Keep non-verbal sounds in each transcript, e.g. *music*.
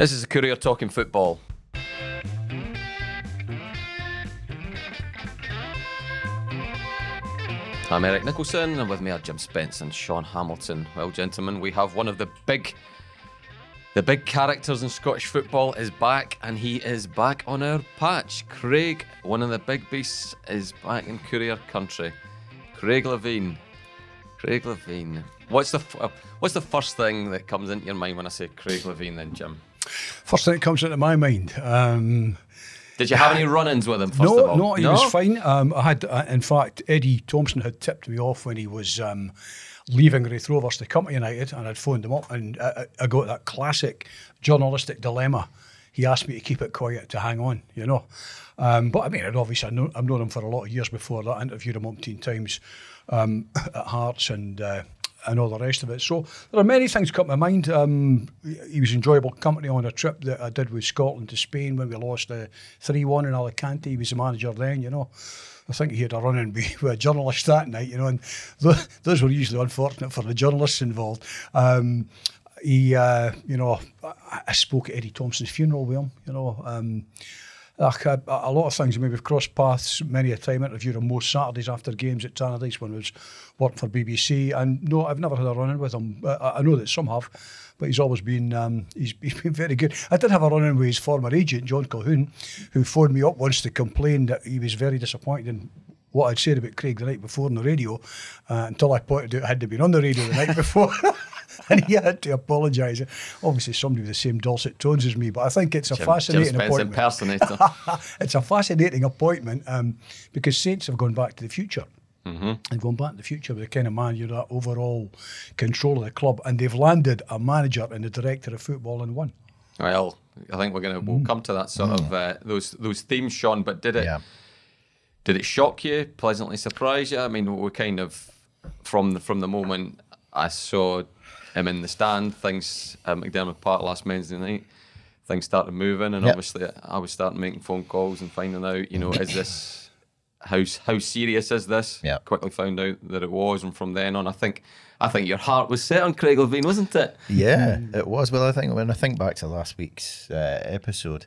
This is the Courier talking football. I'm Eric Nicolson, and with me are Jim Spence and Sean Hamilton. Well, gentlemen, we have one of the big, the big characters in Scottish football is back, and he is back on our patch. Craig, one of the big beasts, is back in Courier country. Craig Levein. Craig Levein. What's the uh, what's the first thing that comes into your mind when I say Craig Levein? Then, Jim. First thing that comes into my mind. Um, Did you have any run-ins with him? First no, of all, no, he was fine. Um, I had, uh, in fact, Eddie Thompson had tipped me off when he was um, leaving Raith Rovers to come to United, and I'd phoned him up, and I, I got that classic journalistic dilemma. He asked me to keep it quiet to hang on, you know. Um, but I mean, I'd obviously I know, I've known him for a lot of years before that. I interviewed him umpteen times um, *coughs* at Hearts and. Uh, and all the rest of it. So there are many things come to mind. Um, he was enjoyable company on a trip that I did with Scotland to Spain when we lost uh, three one in Alicante. He was the manager then, you know. I think he had a run in *laughs* with a journalist that night, you know, and th- those were usually unfortunate for the journalists involved. Um, he, uh, you know, I, I, spoke at Eddie Thompson's funeral with him, you know. Um, like a, a, lot of things. I mean, we've crossed paths many a time. Interviewed him most Saturdays after games at Tannadice when I was working for BBC. And no, I've never had a run in with him. I, I know that some have, but he's always been um, he's, *laughs* he's been very good. I did have a run in with his former agent John Colquhoun, who phoned me up once to complain that he was very disappointed in what I'd said about Craig the night before on the radio, uh, until I pointed out I hadn't been on the radio the night *laughs* before. *laughs* and he had to apologise. Obviously, somebody with the same dulcet tones as me, but I think it's a Jim, fascinating Jim appointment. impersonator. *laughs* it's a fascinating appointment um, because Saints have gone back to the future. Mm-hmm. And going back to the future with the kind of man you're that overall control of the club, and they've landed a manager and the director of football in one. Well, I think we're gonna we'll come to that sort of uh, those those themes, Sean. But did it Yeah. did it shock you? Pleasantly surprise you? I mean, we kind of from the from the moment I saw him in the stand, things at McDiarmid Park last Wednesday night, things started moving, and Yep. obviously I was starting making phone calls and finding out, you know, is this how how serious is this? Yeah. Quickly found out that it was, and from then on, I think I think your heart was set on Craig Levein, wasn't it? Yeah, it was. Well, I think when I think back to last week's uh, episode,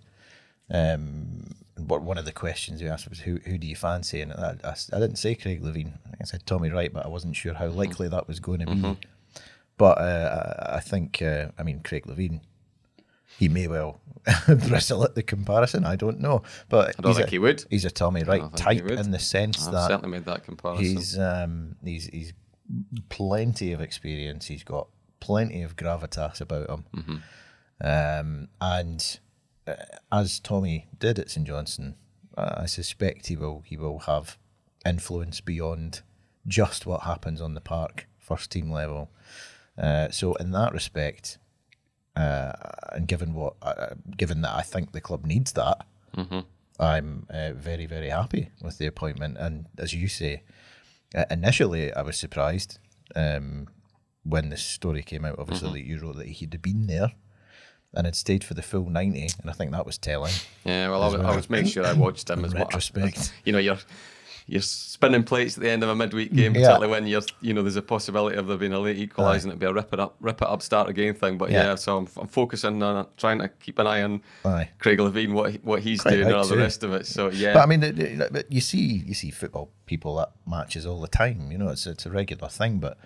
um, what one of the questions you asked was who who do you fancy, and I, I, I didn't say Craig Levein. I think I said Tommy Wright, but I wasn't sure how likely that was going to be. But uh, I think, uh, I mean, Craig Levein, he may well *laughs* bristle at the comparison. I don't know, but I don't he's think a, he would. He's a Tommy Wright type in the sense I've that certainly made that comparison. He's um he's he's plenty of experience. He's got plenty of gravitas about him, Mm-hmm. um, and uh, as Tommy did at St Johnstone, uh, I suspect he will he will have influence beyond just what happens on the park, first team level. Uh, so in that respect, uh, and given what uh, given that I think the club needs that, I'm uh, very very happy with the appointment. And as you say, uh, initially I was surprised um, when the story came out. Obviously, that you wrote that he'd been there and had stayed for the full ninety, and I think that was telling. Yeah, well, I was, I was making sure I watched him as well. retrospect. *laughs* You know, you're you're spinning plates at the end of a midweek game, mm. Yeah. particularly when you're you know there's a possibility of there being a late equalising. It'd be a rip it up, rip it up, start again thing. But yeah, Yeah. so I'm, I'm focusing on trying to keep an eye on Aye. Craig Levein, what what he's Quite doing, and all the rest of it. So yeah, But I mean, it- it- but you see, you see football people at matches all the time. You know, it's it's a regular thing. But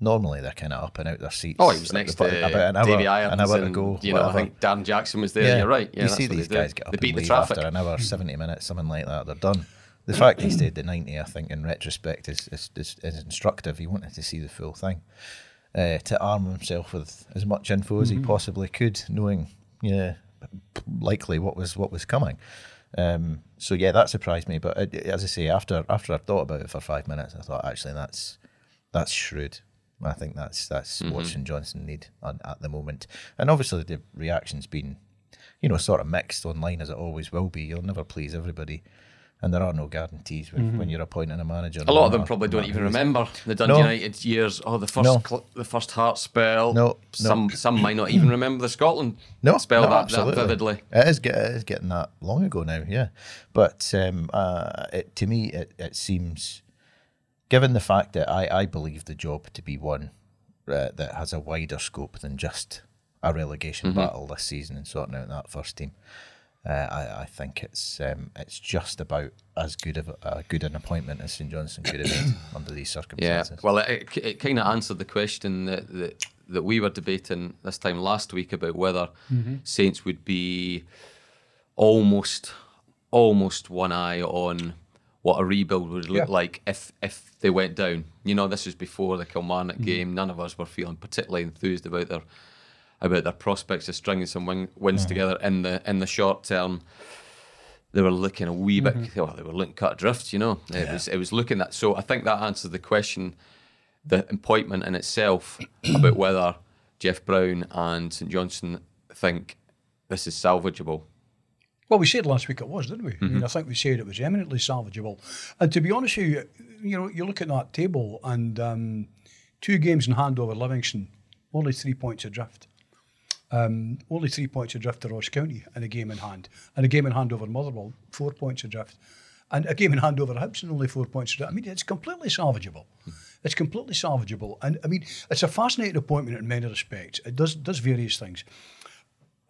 normally they're kind of up and out their seats. oh, he was next the- to about an hour, Davy an hour and, ago. You know, I whatever. think Dan Jackson was there. You're right. Yeah, you see these they do. guys get up They beat and the leave traffic. after an hour, seventy minutes, something like that. They're done. The fact he stayed the ninety, I think, in retrospect, is is, is, is instructive. He wanted to see the full thing, uh, to arm himself with as much info as he possibly could, knowing, yeah, likely what was what was coming. Um, so yeah, that surprised me. But uh, as I say, after after I thought about it for five minutes, I thought actually that's that's shrewd. I think that's that's what St Johnstone need on, at the moment. And obviously the reaction's been, you know, sort of mixed online as it always will be. You'll never please everybody, and there are no guarantees when, when you're appointing a manager. A lot of them probably don't even who it is. remember the Dundee No. United years. Oh, the first No. cl- the first heart spell. No, no. some some might not even remember the Scotland no, spell no, that, that vividly. It is, get, it is getting that long ago now, yeah. But um, uh, it, to me, it, it seems, given the fact that I, I believe the job to be one uh, that has a wider scope than just a relegation battle this season and sorting out that first team. Uh, I, I think it's um, it's just about as good of a, a good an appointment as St Johnstone could have made *coughs* under these circumstances. Yeah, circumstances. well, it, it kind of answered the question that, that that we were debating this time last week about whether Saints would be almost almost one eye on what a rebuild would look Yeah. like if if they went down. You know, this was before the Kilmarnock game. None of us were feeling particularly enthused about their about their prospects of stringing some win, wins together in the in the short term. They were looking a wee bit. Well, they were looking cut adrift. You know, it was it was looking that. So I think that answers the question the appointment in itself *clears throat* about whether Geoff Brown and St Johnstone think this is salvageable. Well, we said last week it was, didn't we? I Mm-hmm. mean, I think we said it was eminently salvageable. And to be honest with you, you know, you look at that table and um, two games in hand over Livingston, only three points adrift. Um, only three points adrift to Ross County and a game in hand. And a game in hand over Motherwell, four points adrift. And a game in hand over Hibson, only four points adrift. I mean, it's completely salvageable. It's completely salvageable. And I mean, it's a fascinating appointment in many respects. It does does various things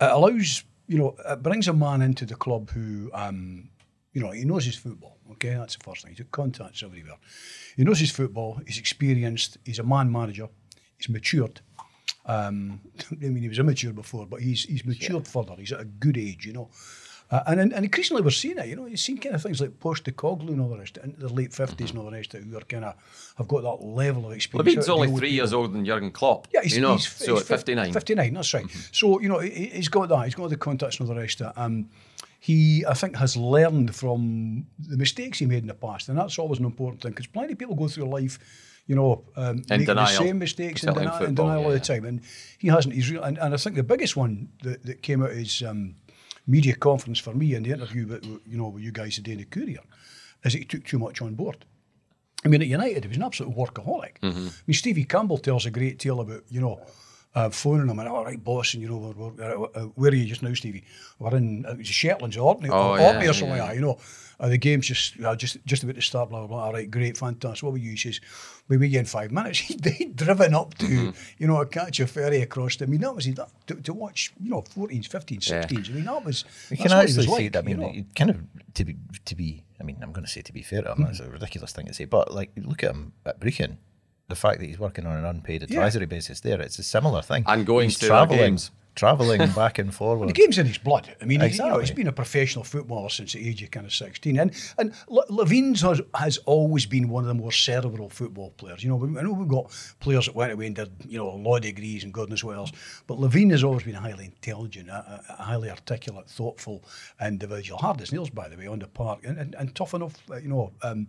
it allows you know it brings a man into the club who um, you know he knows his football. Okay, that's the first thing. He's got contacts everywhere. He knows his football. He's experienced. He's a man manager. He's matured. Um, I mean, he was immature before, but he's he's matured further. He's at a good age, you know. Uh, and, and increasingly we're seeing it, you know, you've seen kind of things like Postecoglou and all the rest, in the late 50s and all the rest, that who are kind of, have got that level of experience. Levein's only three people. years older than Jurgen Klopp. Yeah, he's, you know, he's, so he's at 59. 59, that's right. So, you know, he, he's got that. He's got the contacts and all the rest of it. Um, he, I think, has learned from the mistakes he made in the past. And that's always an important thing because plenty of people go through life, you know, um, making denial, the same mistakes and, deni- denial all yeah. the time. And he hasn't. He's real, and, and I think the biggest one that, that came out is um, media conference for me in the interview that, you know, with you guys today in the Courier is that he took too much on board. I mean, at United, he was an absolute workaholic. Mm-hmm. I mean, Stevie Campbell tells a great tale about, you know, uh, phoning him and, I all right, boss, and, you know, we're, we're, uh, where are you just now, Stevie? We're in, uh, Shetlands, Orkney, Oh, or, yeah, Orkney or something yeah. like that, you know. Uh, the game's just, uh, just just about to start, blah, blah, blah. All right, great, fantastic. What were you? He says, we'll be in five minutes. *laughs* He'd, he'd driven up to, Mm-hmm. you know, a catch a ferry across. I mean, that was, that, to, to watch, you know, 14s, 15s, Yeah. I mean, that was, You that's can what he was actually see like, it. I mean, you know. it kind of to be to be. I mean, I'm going to say to be fair to him, that's a ridiculous thing to say. But like, look at him at Brechin. The fact that he's working on an unpaid advisory basis there, it's a similar thing. And going he's to their traveling, games. traveling *laughs* back and forward. The game's in his blood. I mean, he's, you know, he's Exactly. been a professional footballer since the age of kind of 16. And and Levein's has, has always been one of the more cerebral football players. You know, we- I know we've got players that went away and did, you know, law degrees and God knows what else. But Levein has always been a highly intelligent, a, a- a highly articulate, thoughtful individual. Hard as nails, by the way, on the park. And, and, and tough enough, you know, um,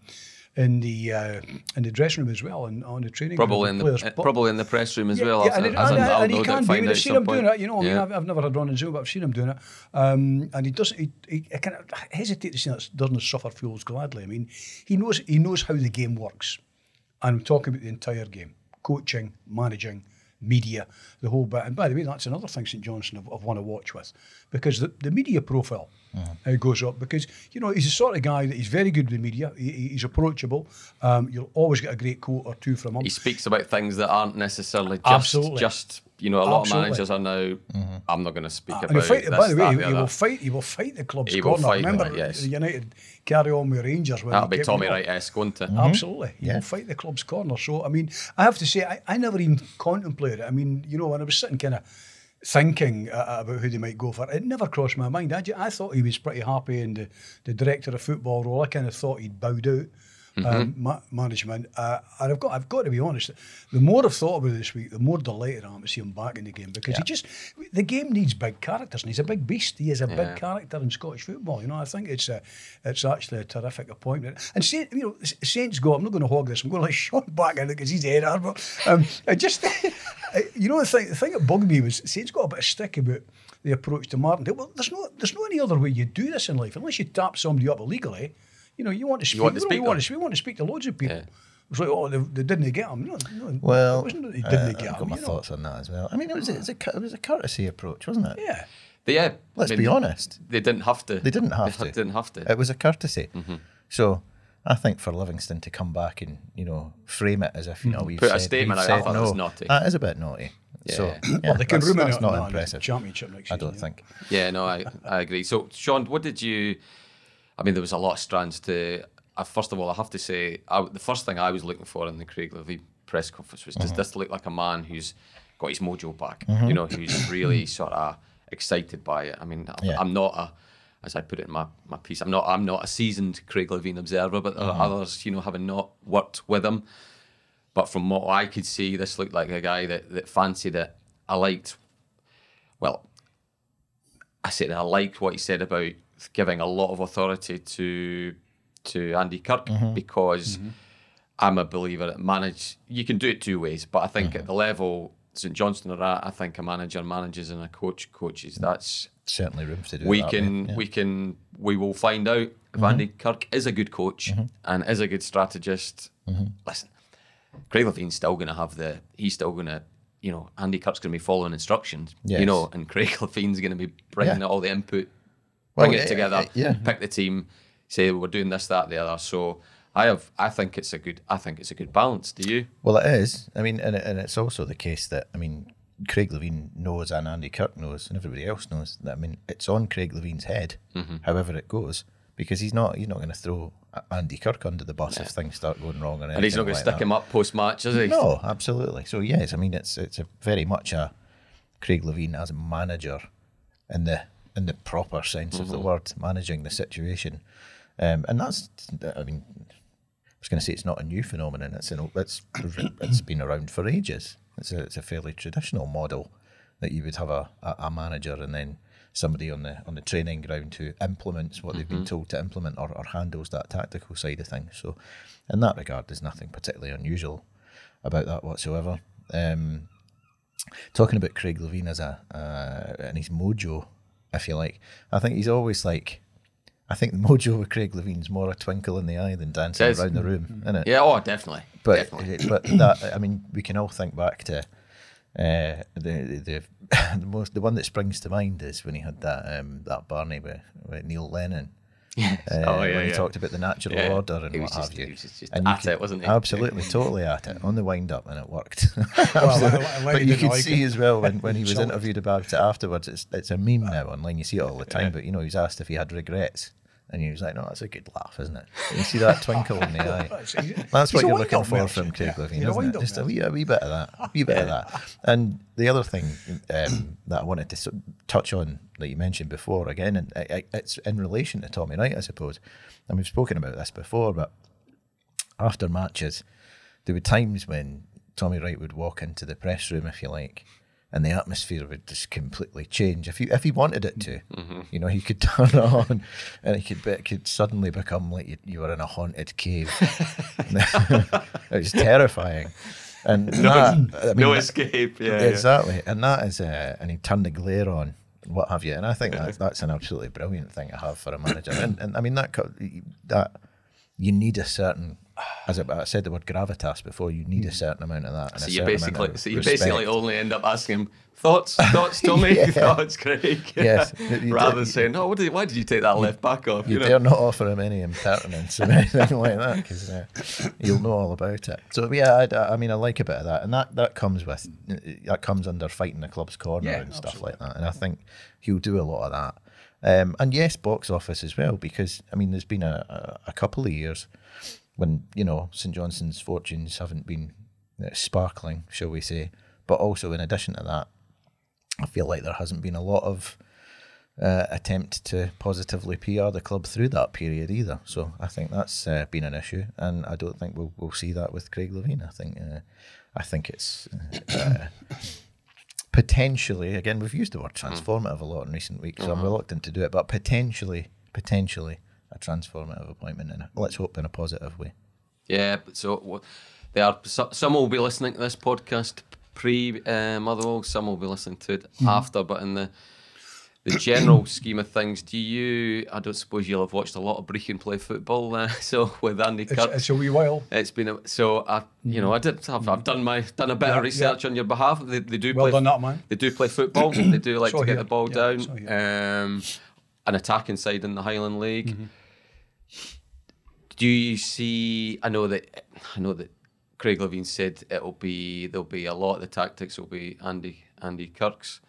in the uh, in the dressing room as well and on the training Probably in the players. uh, probably in the press room as yeah, well. yeah, and, it- and, I'll and he no doubt can be. We've seen him doing it. You know, I mean, Yeah. I've, I've never had Ron and Zoom, but I've seen him doing it. Um, and he doesn't. He, he, I kind of hesitate to say that doesn't suffer fools gladly. I mean, he knows he knows how the game works, and I'm talking about the entire game: coaching, managing, media, the whole bit. And by the way, that's another thing St Johnstone have, have want to watch with, because the, the media profile uh, goes up. Because you know he's the sort of guy that he's very good with the media. He, he- he's approachable. Um, you'll always get a great quote or two from him. He speaks about things that aren't necessarily just Absolutely. just you know. A lot Absolutely. of managers are now. Mm-hmm. I'm not going to speak And about fight, this, by the way, he, the he will fight. He will fight the club's He corner. fight, Remember, right, yes. United carry on with Rangers. when That'll be Tommy know, Wright esque, won't it? Mm-hmm. Absolutely, he Yeah. will fight the club's corner. So, I mean, I have to say, I, I never even contemplated it. I mean, you know, when I was sitting kind of thinking uh, uh, about who they might go for, it never crossed my mind. I, I thought he was pretty happy in the, the director of football role. I kind of thought he'd bowed out. Um, ma- management, uh, and I've got I've got to be honest. The more I've thought about this week, the more delighted I am to see him back in the game because he just the game needs big characters, and he's a big beast. He is a Yeah. big character in Scottish football. You know, I think it's a, it's actually a terrific appointment. And Saint, you know, Saints go. I'm not going to hog this. I'm going to let *laughs* Sean back in because he's the head but um, I just, *laughs* you know, the thing, the thing that bugged me was Saints got a bit of stick about the approach to Martin. Well, there's no, there's no any other way you do this in life unless you tap somebody up illegally. You know, you want to speak. want to speak you want them. to, we want to speak to loads of people. Yeah. It's like, oh, they, they didn't get him. No, no, Well, it wasn't they uh, didn't get I've him. got my you know. thoughts on that as well. I mean, it was a, it was a, it was a courtesy approach, wasn't it? Yeah. But yeah, Let's I be honest. They didn't have to. They didn't have *laughs* They to. Didn't have to. It was a courtesy. Mm-hmm. So I think for Livingston to come back and you know frame it as if you know we've Put a statement we've out, I thought that no, was naughty. That is a bit naughty. So Yeah. yeah, well, they can that's, that's not that in the impressive. Championship next I don't yeah. think. Yeah, no, I, I agree. So, Sean, what did you? I mean, there was a lot of strands to. Uh, first of all, I have to say, I, the first thing I was looking for in the Craig Levein press conference was does Mm-hmm. this look like a man who's got his mojo back? You know, who's really *clears throat* sort of excited by it. I mean, I'm, Yeah. I'm not a, as I put it in my, my piece, I'm not I'm not a seasoned Craig Levein observer, but there are others, you know, having not worked with him. But from what I could see, this looked like a guy that, that fancied it. I liked, well, I said I liked what he said about giving a lot of authority to to Andy Kirk mm-hmm. Mm-hmm. because I'm a believer that manage you can do it two ways, but I think mm-hmm. at the level St Johnstone are at, I think a manager manages and a coach coaches. That's Certainly room to do. we that can yeah. we can we will find out if Andy Kirk is a good coach and is a good strategist. Listen, Craig Levein's still going to have the he's still going to you know Andy Kirk's going to be following instructions. You know, and Craig *laughs* Levein's going to be bringing Yeah. all the input, Well, bring yeah, it together, yeah. pick the team, say we're doing this, that, the other. So I have I think it's a good I think it's a good balance. Do you? Well, it is. I mean, and, and it's also the case that I mean, Craig Levein knows, and Andy Kirk knows, and everybody else knows that. I mean, it's on Craig Levein's head, Mm-hmm. however it goes, because he's not he's not going to throw Andy Kirk under the bus if things start going wrong. Or And he's not going to stick him up post match, is he? No, absolutely. So yes, I mean, it's it's a very much a Craig Levein as a manager in the in the proper sense of the word, managing the situation, um, and that's I mean. I was going to say it's not a new phenomenon. It's an, it's it's been around for ages. It's a it's a fairly traditional model that you would have a, a, manager and then somebody on the on the training ground who implements what they've been told to implement or, or handles that tactical side of things. So, in that regard, there's nothing particularly unusual about that whatsoever. Um, talking about Craig Levein as a uh, and his mojo, if you like, I think he's always like. I think the *laughs* mojo with Craig Levein's more a twinkle in the eye than dancing Says- around the room, isn't it? Yeah, oh, definitely. but definitely. but that I mean, we can all think back to uh, the the *laughs* the most the one that springs to mind is when he had that um, that Barney with, with Neil Lennon. Uh, Oh, yeah, when he yeah. talked about the natural Yeah. order and what just- have you. he was just- just and you at could- it, wasn't he? Absolutely, *laughs* totally at it on the wind up, and it worked. *laughs* Well, but you could like see it. as well when, when he was interviewed about it afterwards. It's it's a meme now online. You see it all the time. But you know, he was asked if he had regrets, and he was like, "No, that's a good laugh, isn't it?" You see that twinkle in the *laughs* eye. That's what you're looking for from Craig yeah. Levein, isn't it? Just a wee, a wee bit of that, a wee bit of that. And the other thing um, that I wanted to touch on that you mentioned before, again, and it's in relation to Tommy Wright, I suppose. And we've spoken about this before, but after matches, there were times when Tommy Wright would walk into the press room, if you like, and the atmosphere would just completely change. If he if he wanted it to, you know, he could *laughs* turn it on, and it could it could suddenly become like you, you were in a haunted cave. *laughs* it was terrifying, and *laughs* that, I mean, no escape. Yeah, yeah. exactly, and that is, uh, and he turned the glare on, and what have you, and I think that's that's an absolutely brilliant thing to have for a manager, and, and I mean that that you need a certain, as I, I said the word gravitas before, you need a certain amount of that. So you basically, so you respect. basically only end up asking him thoughts, *laughs* thoughts, Tommy, Yeah. *laughs* thoughts, Craig. Yes. You- *laughs* you Rather than saying, "Oh, what did, why did you take that left back off?" You You know, dare not offer him any impertinence or anything like that because uh, you'll know all about it. So yeah, I, I mean, I like a bit of that, and that, that comes with that comes under fighting the club's corner Yeah, and stuff like that. And I think he'll do a lot of that. Um, and yes, box office as well, because I mean, there's been a, a, a couple of years when you know St Johnstone's fortunes haven't been uh, sparkling, shall we say. But also, in addition to that, I feel like there hasn't been a lot of uh, attempt to positively PR the club through that period either. So I think that's uh, been an issue, and I don't think we'll we'll see that with Craig Levein. I think uh, I think it's uh, *coughs* potentially again we've used the word transformative a lot in recent weeks, so I'm reluctant to do it, but potentially potentially a transformative appointment, and let's hope in a positive way. yeah. But so they are. Some will be listening to this podcast pre uh, Motherwell. Some will be listening to it after. But in the the general *coughs* scheme of things, do you? I don't suppose you'll have watched a lot of Brechin play football. Uh, *laughs* so with Andy It's, Kirk, it's a wee while. It's been a, so I, you know, I did. I've, I've done my done a bit Yeah, of research on your behalf. They, they do Well play. done, that man. They do play football. *coughs* they do like So to get the ball Yeah, so down. Um, an attacking side in the Highland League. Do you see? I know that I know that Craig Levein said it'll be there'll be a lot of the tactics will be Andy Andy Kirk's.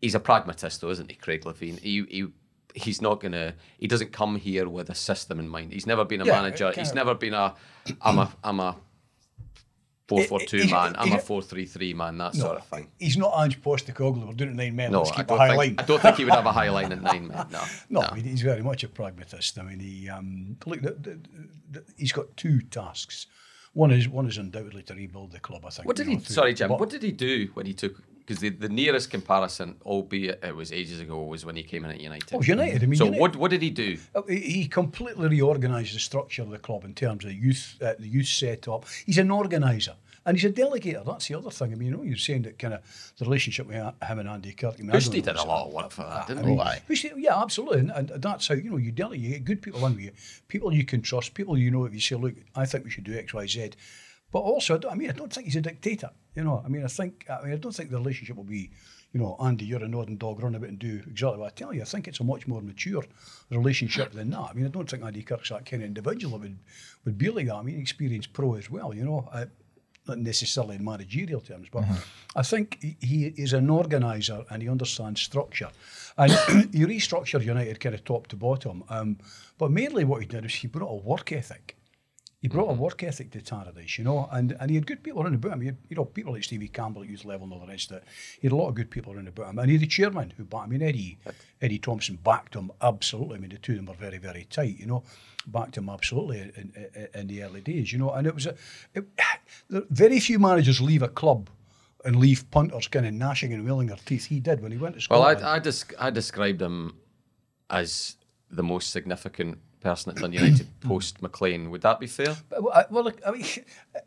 He's a pragmatist, though, isn't he, Craig Levein? He he he's not gonna. He doesn't come here with a system in mind. He's never been a Yeah, manager. He's never been a. I'm a I'm a. Four four two He- man. I'm a four three three man. That sort of thing. He's not Ange Postecoglou. We're doing it nine men. No, Let's I keep don't a high think. line. I don't think he would have a *laughs* high line at nine men. No, No, I mean, he's very much a pragmatist. I mean, he um, look, the, the, the, he's got two tasks. One is one is undoubtedly to rebuild the club. I think. What did you he? through- Sorry, Jim. but- What did he do when he took? Because the, the nearest comparison, albeit it was ages ago, was when he came in at United. Oh, United. I mean, so United- what what did he do? Uh, He he completely reorganised the structure of the club in terms of youth, uh, the youth setup. He's an organiser and he's a delegator. That's the other thing. I mean, you know, you're saying that kind of the relationship with him and Andy Kirk. I mean, I Husty don't know did a lot of work for that, didn't I he? mean, Oh, aye. Yeah, absolutely, and, and that's how you know you delegate. You get good people in with you, people you can trust, people you know. If you say, "Look, I think we should do X, Y, Z," but also, I, I mean, I don't think he's a dictator. You know, I mean, I think, I mean, I don't think the relationship will be. You know, Andy, you're a northern dog, run about and do exactly what I tell you. I think it's a much more mature relationship than that. I mean, I don't think Andy Kirk's that kind of individual that would, would be like that. I mean, experienced pro as well, you know. Uh, not necessarily in managerial terms, but I think he, he is an organiser and he understands structure. And *coughs* he restructured United kind of top to bottom. Um, but mainly what he did was he brought a work ethic. He brought a work ethic to Tannadice, you know, and, and he had good people around about him. He had, you know, people like Stevie Campbell at youth level and all the rest of it. He had a lot of good people around about him. And he had the chairman who backed him. I mean, Eddie, Eddie Thompson backed him absolutely. I mean, the two of them were very, very tight, you know, backed him absolutely in, in, in the early days, you know. And it was a, it, *sighs* very few managers leave a club and leave punters kind of gnashing and wailing their teeth. He did when he went to Well, I I, desc- I described him as the most significant person at United *coughs* post McLean. Would that be fair? But, Well, look, I mean,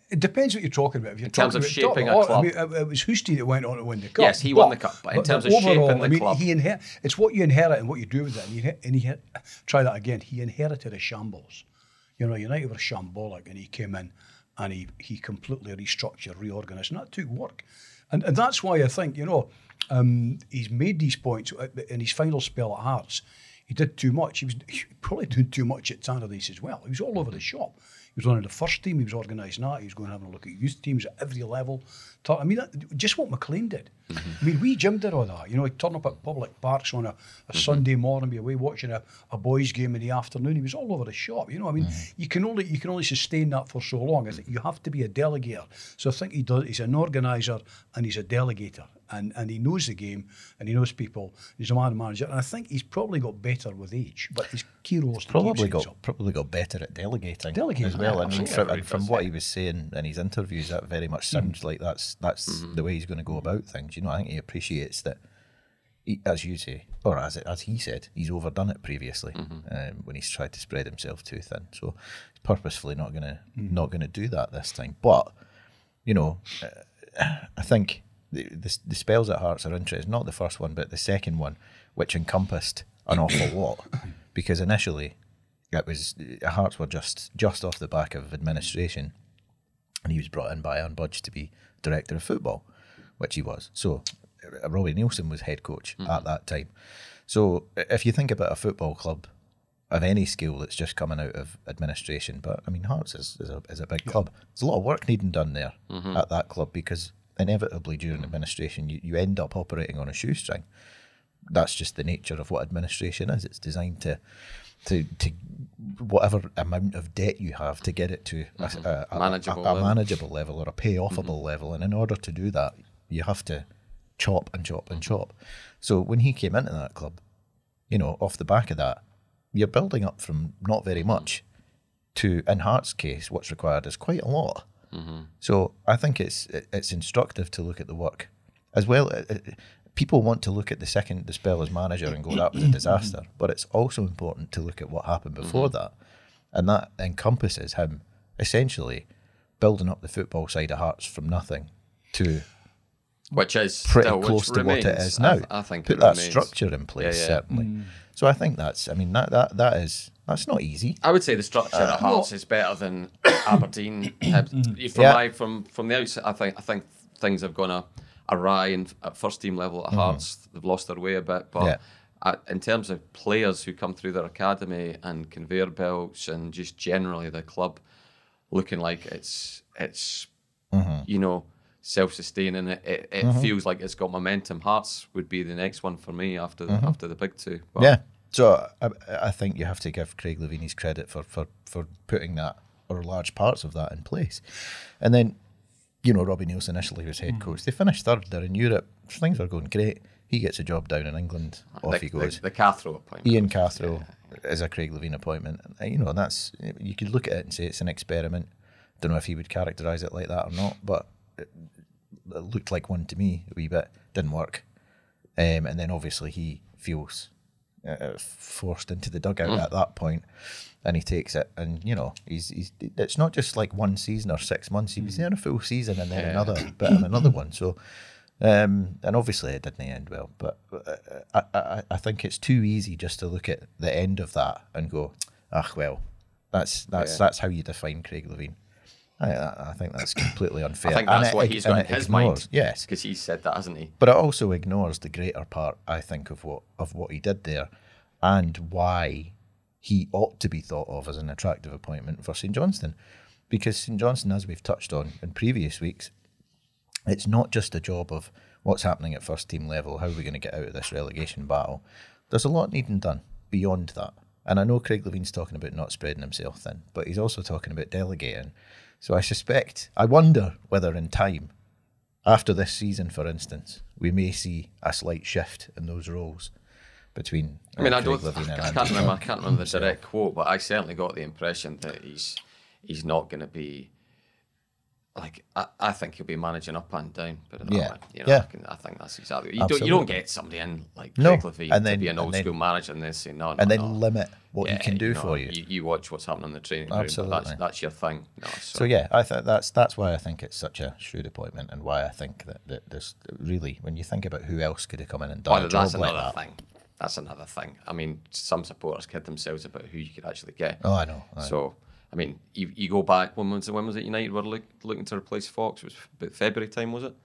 it depends what you're talking about. If you're In terms of shaping a about- I club. mean, it, it was Husty that went on to win the cup. Yes, he won the cup, but in terms of shaping the I mean, club. he inher- it's what you inherit and what you do with it. And, you, and he try that again. He inherited a shambles. You know, United were shambolic, and he came in and he he completely restructured, reorganised, and that took work. And, and that's why I think you know um, he's made these points uh, in his final spell at Hearts. He did too much. He was he probably doing too much at Tannadice as well. He was all over the shop. He was running the first team. He was organising that. He was going having a look at youth teams at every level. I mean, that, just what McLean did. I mean, we Jim did all that. You know, he'd turn up at public parks on a, a mm-hmm. Sunday morning, be away watching a, a boys' game in the afternoon. He was all over the shop. You know, I mean, mm-hmm. you can only you can only sustain that for so long. I think you have to be a delegator. So I think he does. He's an organizer and he's a delegator, and and he knows the game and he knows people. He's a man manager, and I think he's probably got better with age. But his key role is to probably got things probably got better at delegating, Delegating, as well. yeah, and absolutely. from, and from what he was saying in his interviews, that very much sounds like that's that's the way he's going to go about things. You know, I think he appreciates that, he, as you say, or as it, as he said, he's overdone it previously um, when he's tried to spread himself too thin. So he's purposefully not going to not going to do that this time. But you know, uh, I think the, the the spells at Hearts are interesting. Not the first one, but the second one, which encompassed an awful *coughs* lot, because initially it was uh, Hearts were just just off the back of administration, and he was brought in by Ann Budge to be director of football, which he was. So uh, Robbie Neilson was head coach at that time. So if you think about a football club of any skill that's just coming out of administration, but I mean Hearts is, is, a, is a big club. There's a lot of work needing done there at that club because inevitably during administration you, you end up operating on a shoestring that's just the nature of what administration is. It's designed to to to whatever amount of debt you have to get it to a, mm-hmm. a, a- Manageable a, a level. manageable level or a pay offable mm-hmm. level. And in order to do that, you have to chop and chop and chop. So when he came into that club, you know, off the back of that, you're building up from not very much to, in Hart's case, what's required is quite a lot. So I think it's it's instructive to look at the work as well. uh, uh, People want to look at the second the spell as manager and go that was a disaster, *clears throat* but it's also important to look at what happened before that, and that encompasses him essentially building up the football side of Hearts from nothing to Which is pretty still, which close to what it is now. I, th- I think put it that remains. structure in place Yeah, yeah. certainly. So I think that's. I mean that that that is that's not easy. I would say the structure at Hearts is better than *coughs* Aberdeen. Hibs. from Yeah. my from from the outset, I think I think things have gone a, awry and at first team level at Hearts. They've lost their way a bit, but Yeah. uh, in terms of players who come through their academy and conveyor belts and just generally the club looking like it's it's Mm-hmm. you know self-sustaining. It it, it feels like it's got momentum. Hearts would be the next one for me after the, after the big two. But Mm-hmm. Yeah. So I, I think you have to give Craig Levein his credit for, for, for putting that or large parts of that in place. And then, you know, Robbie Neilson initially was head coach. They finished third. They're in Europe. Things are going great. He gets a job down in England. Off the, he goes. The, the Cathro appointment. Ian Cathro is a Craig Levein appointment. You know, that's you could look at it and say it's an experiment. Don't know if he would characterise it like that or not, but it, it looked like one to me a wee bit. Didn't work, um, and then obviously he feels uh, forced into the dugout at that point, and he takes it. And you know, he's he's it's not just like one season or six months. He was there a full season and then another bit and another *coughs* one. So. Um, and obviously it didn't end well, but uh, I, I, I think it's too easy just to look at the end of that and go, ah, well, that's that's Yeah. that's how you define Craig Levein. I, I think that's completely unfair. I think that's it- what it- he's and got in his ignores- mind. Yes, because he said that, hasn't he? but it also ignores the greater part, I think, of what of what he did there, and why he ought to be thought of as an attractive appointment for St Johnstone, because St Johnstone, as we've touched on in previous weeks, it's not just a job of what's happening at first team level, how are we going to get out of this relegation battle. There's a lot needing done beyond that. And I know Craig Levein's talking about not spreading himself thin, but he's also talking about delegating. So I suspect, I wonder whether in time, after this season, for instance, we may see a slight shift in those roles between. I mean, uh, I don't. I, and I Andy can't remember. I can't remember the direct quote, but I certainly got the impression that he's he's not going to be like. I, I think he'll be managing up and down. That Yeah. way. You know, Yeah. I, can, I think that's exactly. You don't. You don't get somebody in like No, Craig and to then- be an old then- school manager and then say no, no, And then no. limit what he Yeah, can do for you. you. You watch what's happening in the training room. Absolutely. that's that's your thing. So, So yeah, I think that's that's why I think it's such a shrewd appointment, and why I think that, that there's really when you think about who else could have come in and done Well, a job that's like another that. thing. That's another thing. I mean, some supporters kid themselves about who you could actually get. Oh, I know. I know. So, I mean, you, you go back when was it, when was it United were look, looking to replace Fox? It was about February time, was it?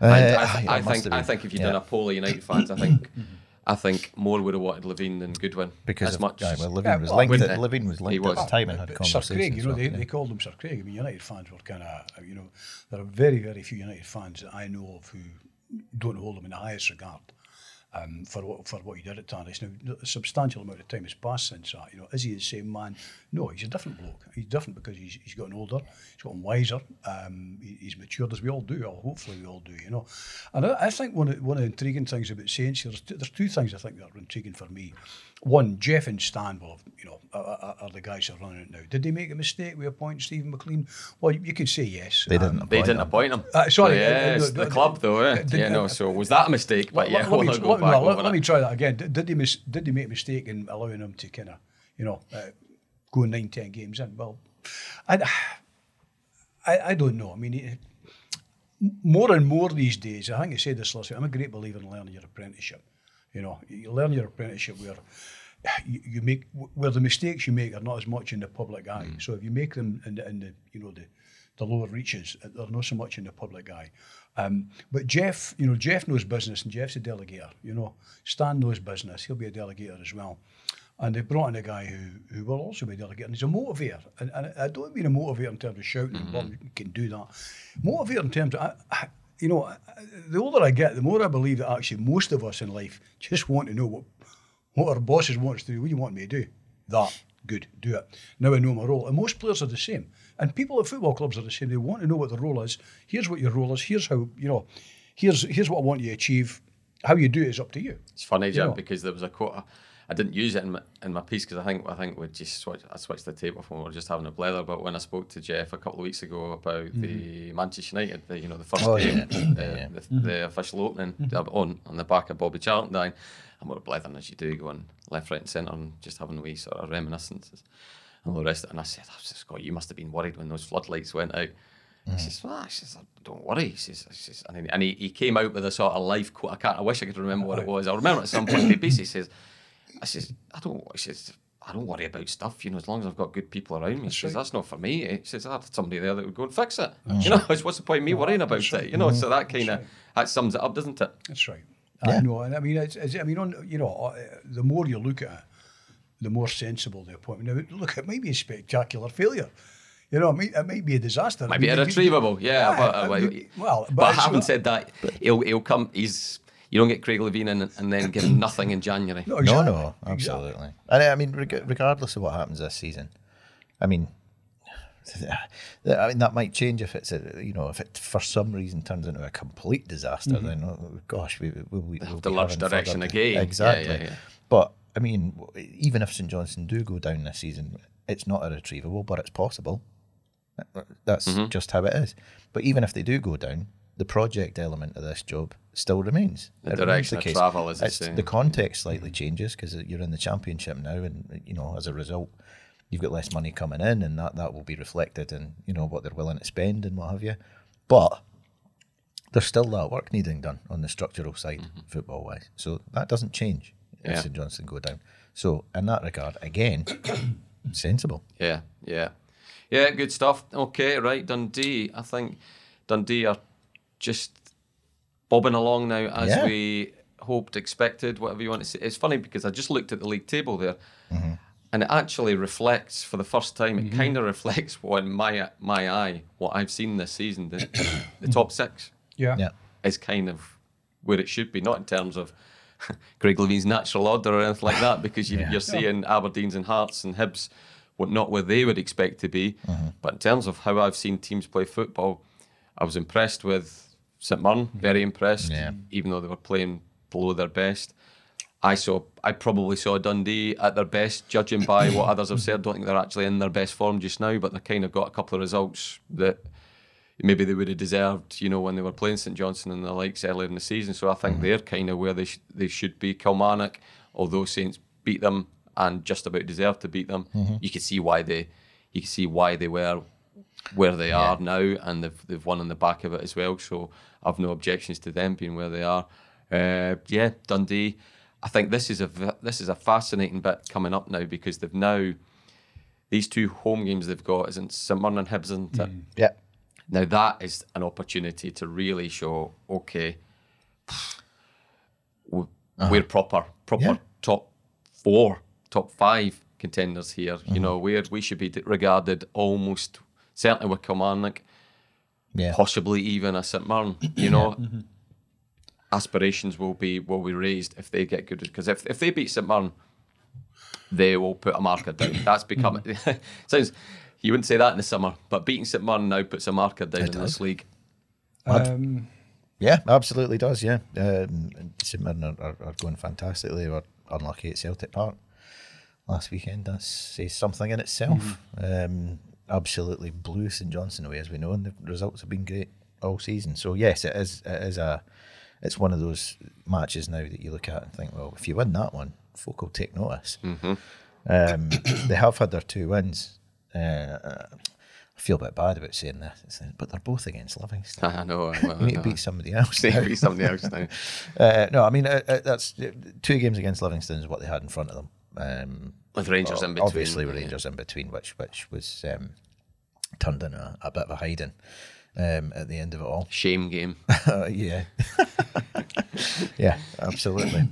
Uh, And I, th- I think I think if you'd Yeah. done a poll of United fans, I think *laughs* I think more would have wanted Levein than Goodwin because as of, much. aye, well, Levein Yeah, was well, linked. when At, the- Levein was linked he was. at the time and had conversations. Sir Craig, you know, with they, him, they called him Sir Craig. I mean, United fans were kind of, you know, there are very, very few United fans that I know of who don't hold him in the highest regard um, for what for what he did at Tannadice. Now, a substantial amount of time has passed since that. You know, is he the same man? No, he's a different bloke. He's different because he's, he's gotten older, he's gotten wiser, um, he- he's matured as we all do, or hopefully we all do, you know. And I, I think one of, one of the intriguing things about Saints, there's two, there's two things I think that are intriguing for me. One, Geoff and Stan will, you know, are, are, are the guys that are running it now. Did they make a mistake with appointing Steven MacLean? Well, you could say yes. They Um, didn't. They appoint didn't him. appoint him. Uh, sorry, uh, uh, no, the no, club though. Eh? did- yeah, no. uh, So was that a mistake? But Let, yeah, let, we'll me, go let, back no, let, let me try that again. Did, did, they mis- did they make a mistake in allowing him to kind of, you know, uh, go nine, ten games in? Well, I, I, I don't know. I mean, it, more and more these days, I think I said this last week, I'm a great believer in learning your apprenticeship. You know, you learn your apprenticeship where you, you make where the mistakes you make are not as much in the public eye. So if you make them in the, in the you know the the lower reaches, uh, they're not so much in the public eye. Um, but Geoff, you know, Geoff knows business and Geoff's a delegator. You know, Stan knows business; he'll be a delegator as well. And they brought in a guy who, who will also be a delegate, and he's a motivator. And, and I don't mean a motivator in terms of shouting, well, you can do that. Motivator in terms of, I, I, you know, the older I get, the more I believe that actually most of us in life just want to know what, what our bosses want us to do. What do you want me to do? That. Good. Do it. Now I know my role. And most players are the same. And people at football clubs are the same. They want to know what the role is. Here's what your role is. Here's how, you know, here's here's what I want you to achieve. How you do it is up to you. It's funny, Jim, know. because there was a quote. I didn't use it in my, in my piece because I think I think we just switched, I switched the tape off when we were just having a blether. But when I spoke to Geoff a couple of weeks ago about the Manchester United, the, you know, the first Oh, game, yeah. uh, Yeah. The, the official opening uh, on on the back of Bobby Charlton dying, and we were blethering as you do, going left, right, and centre, and just having a wee sort of reminiscences and all the rest. of it. And I said, oh, Scott, you must have been worried when those floodlights went out. He says, well, he says, don't worry. He says, he says and, he, and he, he came out with a sort of life quote. I can't. I wish I could remember what it was. I'll remember at some point. He says, I says, I don't. He says, I don't worry about stuff. You know, as long as I've got good people around me. He says, that's not for me. He says, I had somebody there that would go and fix it. You know, it's *laughs* what's the point of me worrying about it? You know, so that kind of that sums it up, doesn't it? That's right. Yeah. I know, and I mean, it's, it's, I mean, on, you know, uh, the more you look at it, the more sensible the appointment. Now, look, it might be a spectacular failure. You know, it might, it might be a disaster. Might I be mean, you- irretrievable, yeah. Yeah, but, I uh, mean, well, but, but having said that, he'll he'll come. He's you don't get Craig Levein in and then give him nothing in January. No, No, exactly. no, absolutely. And I mean, regardless of what happens this season, I mean, *sighs* I mean that might change if it's a you know if it for some reason turns into a complete disaster. Then oh, gosh, we will we, we'll to be lurch direction again. Exactly. yeah, yeah. But I mean, even if St Johnstone do go down this season, it's not irretrievable, but it's possible. That's Mm-hmm. just how it is. But even if they do go down, the project element of this job still remains. The It remains direction the of travel, they It's- say. The context slightly changes because you're in the championship now, and you know as a result, you've got less money coming in, and that that will be reflected in you know what they're willing to spend and what have you. But there's still that work needing done on the structural side, football wise. So that doesn't change if Mm-hmm. Yeah. St Johnstone go down. So in that regard, again, *coughs* sensible. Yeah, yeah, yeah. Good stuff. Okay, right. Dundee. I think Dundee are just bobbing along now as Yeah. we hoped, expected, whatever you want to say. It's funny because I just looked at the league table there, and it actually reflects for the first time. It kind of *laughs* reflects what in my my eye what I've seen this season. The, *coughs* the top six Yeah. Yeah. is kind of where it should be, not in terms of *laughs* Craig Levein's natural order or anything like that, because you, Yeah. you're seeing Aberdeen's and Hearts and Hibs, what not where they would expect to be. Mm-hmm. But in terms of how I've seen teams play football, I was impressed with St Mirren, mm-hmm. very impressed, Yeah. even though they were playing below their best. I saw, I probably saw Dundee at their best, judging by what *coughs* others have said. Don't think they're actually in their best form just now, but they kind of got a couple of results that maybe they would have deserved, you know, when they were playing St Johnstone and the likes earlier in the season. So I think mm-hmm. they're kind of where they sh- they should be. Kilmarnock, although Saints beat them and just about deserved to beat them, mm-hmm. you can see why they you can see why they were where they are now, and they've they've won on the back of it as well. So I've no objections to them being where they are. Uh, yeah, Dundee. I think this is a this is a fascinating bit coming up now because they've now these two home games they've got isn't St Mirren and Hibs, isn't it? Mm. Yeah. Now that is an opportunity to really show, okay, *sighs* w- uh-huh. we're proper, proper Yeah. top four, top five contenders here. You mm-hmm. know, where we should be regarded almost certainly with Kilmarnock, Yeah. possibly even a St Mirren. You know, aspirations will be will be raised if they get good because if if they beat St Mirren, they will put a marker down. *coughs* That's become *laughs* sounds. You wouldn't say that in the summer, but beating St Mirren now puts a marker down It in this does. league. Um, Yeah, absolutely does. Yeah, um, St Mirren are, are, are going fantastically. They were unlucky at Celtic Park last weekend. That says something in itself. Um, absolutely blew St Johnstone away, as we know, and the results have been great all season. So yes, it is. It is a. It's one of those matches now that you look at and think, well, if you win that one, folk will take notice. Um, *coughs* they have had their two wins. Uh, I feel a bit bad about saying this, but they're both against *laughs* Livingston. I know. Well, We need to beat somebody else. *laughs* They now. beat somebody else now. *laughs* Uh, no, I mean uh, uh, that's uh, two games against Livingston is what they had in front of them. Um, With Rangers in between. obviously, with yeah. Rangers in between, which which was um, turned into a, a bit of a hiding um, at the end of it all. Shame game. *laughs* yeah, *laughs* yeah, absolutely.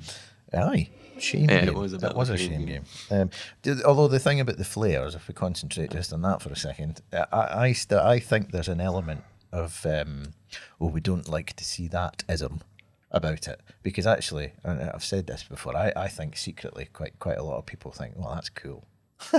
Aye, shame Yeah, it was a bit was a shame game. game. Um, although the thing about the flares, if we concentrate just on that for a second, I I, st- I think there's an element of um, oh we don't like to see that ism about it because actually and I've said this before I, I think secretly quite quite a lot of people think well that's cool *laughs*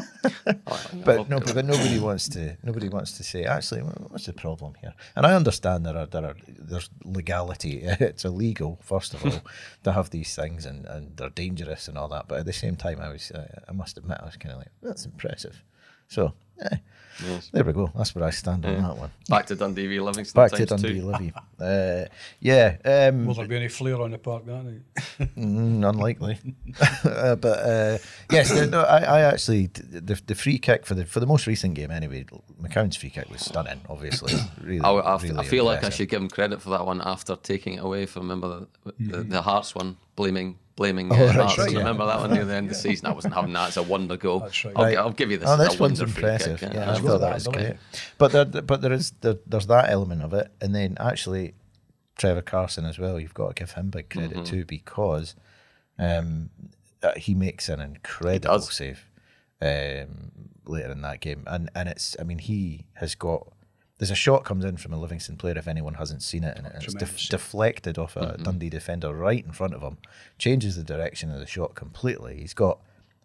but no, but, nobody wants to. Nobody wants to say actually. What's the problem here? And I understand there are there are there's legality. *laughs* It's illegal, first of all, *laughs* to have these things, and, and they're dangerous and all that. But at the same time, I was uh, I must admit I was kind of like that's impressive. So eh, there we go. That's where I stand on that one. Back to Dundee v Livingston. Back to Dundee, two. Livy. *laughs* Uh, yeah, um, will there be any flair on the park that night? *laughs* Mm, unlikely, *laughs* uh, but uh, yes, the, no, I, I actually the, the free kick for the for the most recent game anyway. McCowan's free kick was stunning. Obviously, *coughs* really, I, I, really I feel like I should give him credit for that one after taking it away from remember the, the, the Hearts one, blaming blaming uh, *laughs* Oh, that's right, yeah. Remember that one near the end of the *laughs* season? I wasn't having that. It's a wonder goal. That's right. I'll, Right. I'll give you this. Oh, this one's impressive. Kick, Yeah, I That's thought that was great. But there, but there is there, there's that element of it, and then actually Trevor Carson as well. You've got to give him big credit Mm-hmm. too because um, uh, he makes an incredible save. Um, later in that game, and and it's I mean he has got. There's a shot comes in from a Livingston player if anyone hasn't seen it, and oh, it's def- deflected off a Dundee defender right in front of him, changes the direction of the shot completely. He's got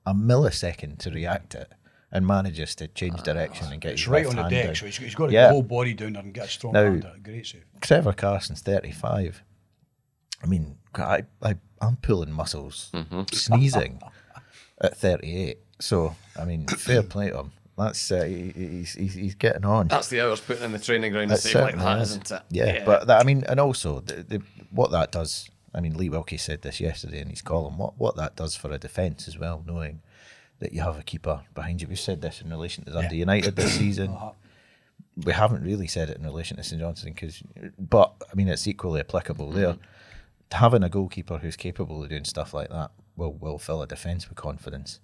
a millisecond to react to it, and manages to change ah, direction and get It's his right left on the deck, down. so he's, he's got to Yeah. whole body down there and get a strong Now- hand. at it. Great save. Trevor Carson's 35. I mean, I, I, I'm pulling muscles, mm-hmm. sneezing at 38. So, I mean, fair play to him. That's uh, he, he's, he's he's getting on. That's the hours put in the training ground to That save like certainly that, is. isn't it? Yeah, but that, I mean, and also the, the, what that does. I mean, Lee Wilkie said this yesterday in his column. What what that does for a defence as well, knowing that you have a keeper behind you. We've said this in relation to Dundee United this season. *coughs* We haven't really said it in relation to St Johnstone because, but I mean, it's equally applicable there. Having a goalkeeper who's capable of doing stuff like that will will fill a defence with confidence.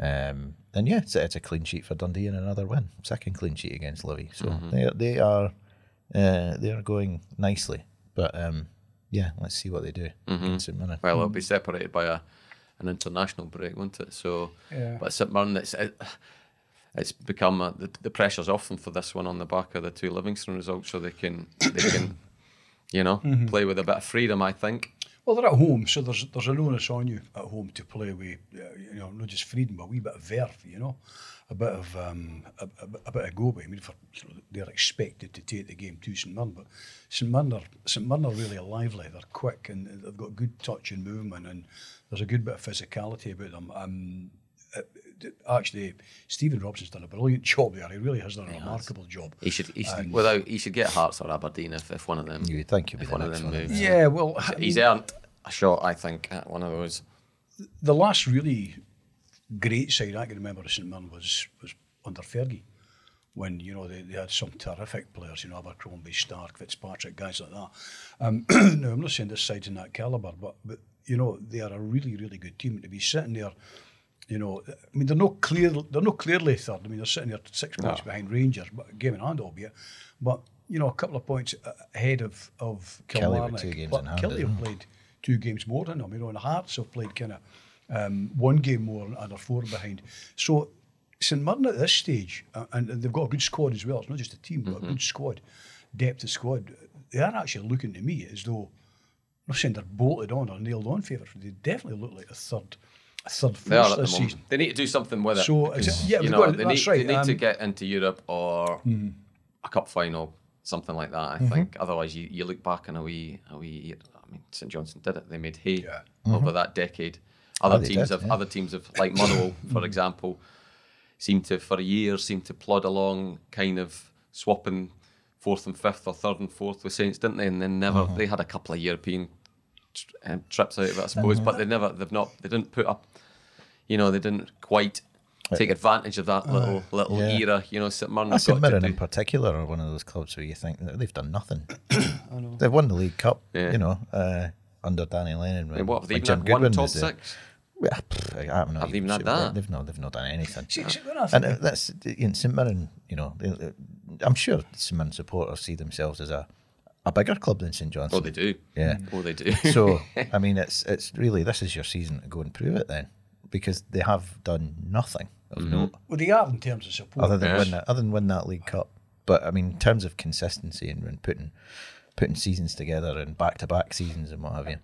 Um, and yeah, it's, a- it's a clean sheet for Dundee and another win, second clean sheet against Livy. So they they are uh, they are going nicely. But um, yeah, let's see what they do against St Mirren. Well, it'll be separated by a an international break, won't it? So, Yeah. but St Mirren, it's it, it's become a, the, the pressure's often for this one on the back of the two Livingston results, so they can they can, *coughs* you know, play with a bit of freedom. I think. Well, they're at home, so there's there's an onus on you at home to play with, you know, not just freedom, but a wee bit of verve, you know, a bit of um, a, a, a bit of go by. I mean, for, you know, they're expected to take the game to St Mirren, but St Mirren are St Mirren are really lively. They're quick and they've got good touch and movement, and there's a good bit of physicality about them. Um, actually, Stephen Robinson's done a brilliant *laughs* job there. He really has done a remarkable job. He should, he should without he should get Hearts or Aberdeen if, if one of them You would think you'd if one of them moves. Yeah, well, I He's mean- earned a shot, I think, at one of those. the last really great side I can remember of St Mirren was was under Fergie, when you know they, they had some terrific players, you know Abercrombie, Stark, Fitzpatrick, guys like that. Um, *clears throat* now I'm not saying this side's in that calibre, but but you know they are a really really good team to be sitting there. You know, I mean they're not clear. They're not clearly third. I mean they're sitting there six points behind Rangers, but game in hand albeit. But you know a couple of points ahead of of Killie Kilmarnock. two games but in hand Killie have played two games more than them. You know, and Hearts have played kind of um, one game more and are four behind. So St Mirren at this stage, uh, and they've got a good squad as well. It's not just a team, but a good squad, depth of squad. They are actually looking to me as though I'm not saying they're bolted on or nailed on favourites, they definitely look like a third, third They are force at this moment. season. They need to do something with it. So, because, yeah, you we've know, got they that's need, right, they need to um, get into Europe or a cup final, something like that. I Mm-hmm. think. Otherwise, you, you look back and a wee, a wee. I mean, St Johnstone did it. They made hay Yeah. over that decade. Other they teams did, have, yeah. other teams have, like Motherwell, *coughs* for example, seem to for years seem to plod along, kind of swapping fourth and fifth or third and fourth with Saints, didn't they? And then never Uh-huh. they had a couple of European um, trips out of it, I suppose, Uh-huh. but they never, they've not, they didn't put up, you know, they didn't quite take advantage of that little little Uh, yeah. era. You know, St Mirren That's have St Mirren in particular are one of those clubs where you think they've done nothing. *coughs* They've won the League Cup, Yeah. you know, uh, under Danny Lennon. I When, mean, what have they when even Jim had one Goodwin top six? Yeah, pff, I haven't Haven't even had that. They've not, they've not done anything. See, see, And uh, that's in St Mirren, you know, they, they- I'm sure St Mirren supporters see themselves as a, a bigger club than St Johnstone. Oh, they do. Yeah. Mm. Oh, they do. so *laughs* I mean, it's it's really this is your season to go and prove it then, because they have done nothing of mm-hmm. note well, they are in terms of support. other than Yes. win that, other than win that League Cup. But I mean, in terms of consistency and, and putting putting seasons together and back to back seasons and what have you,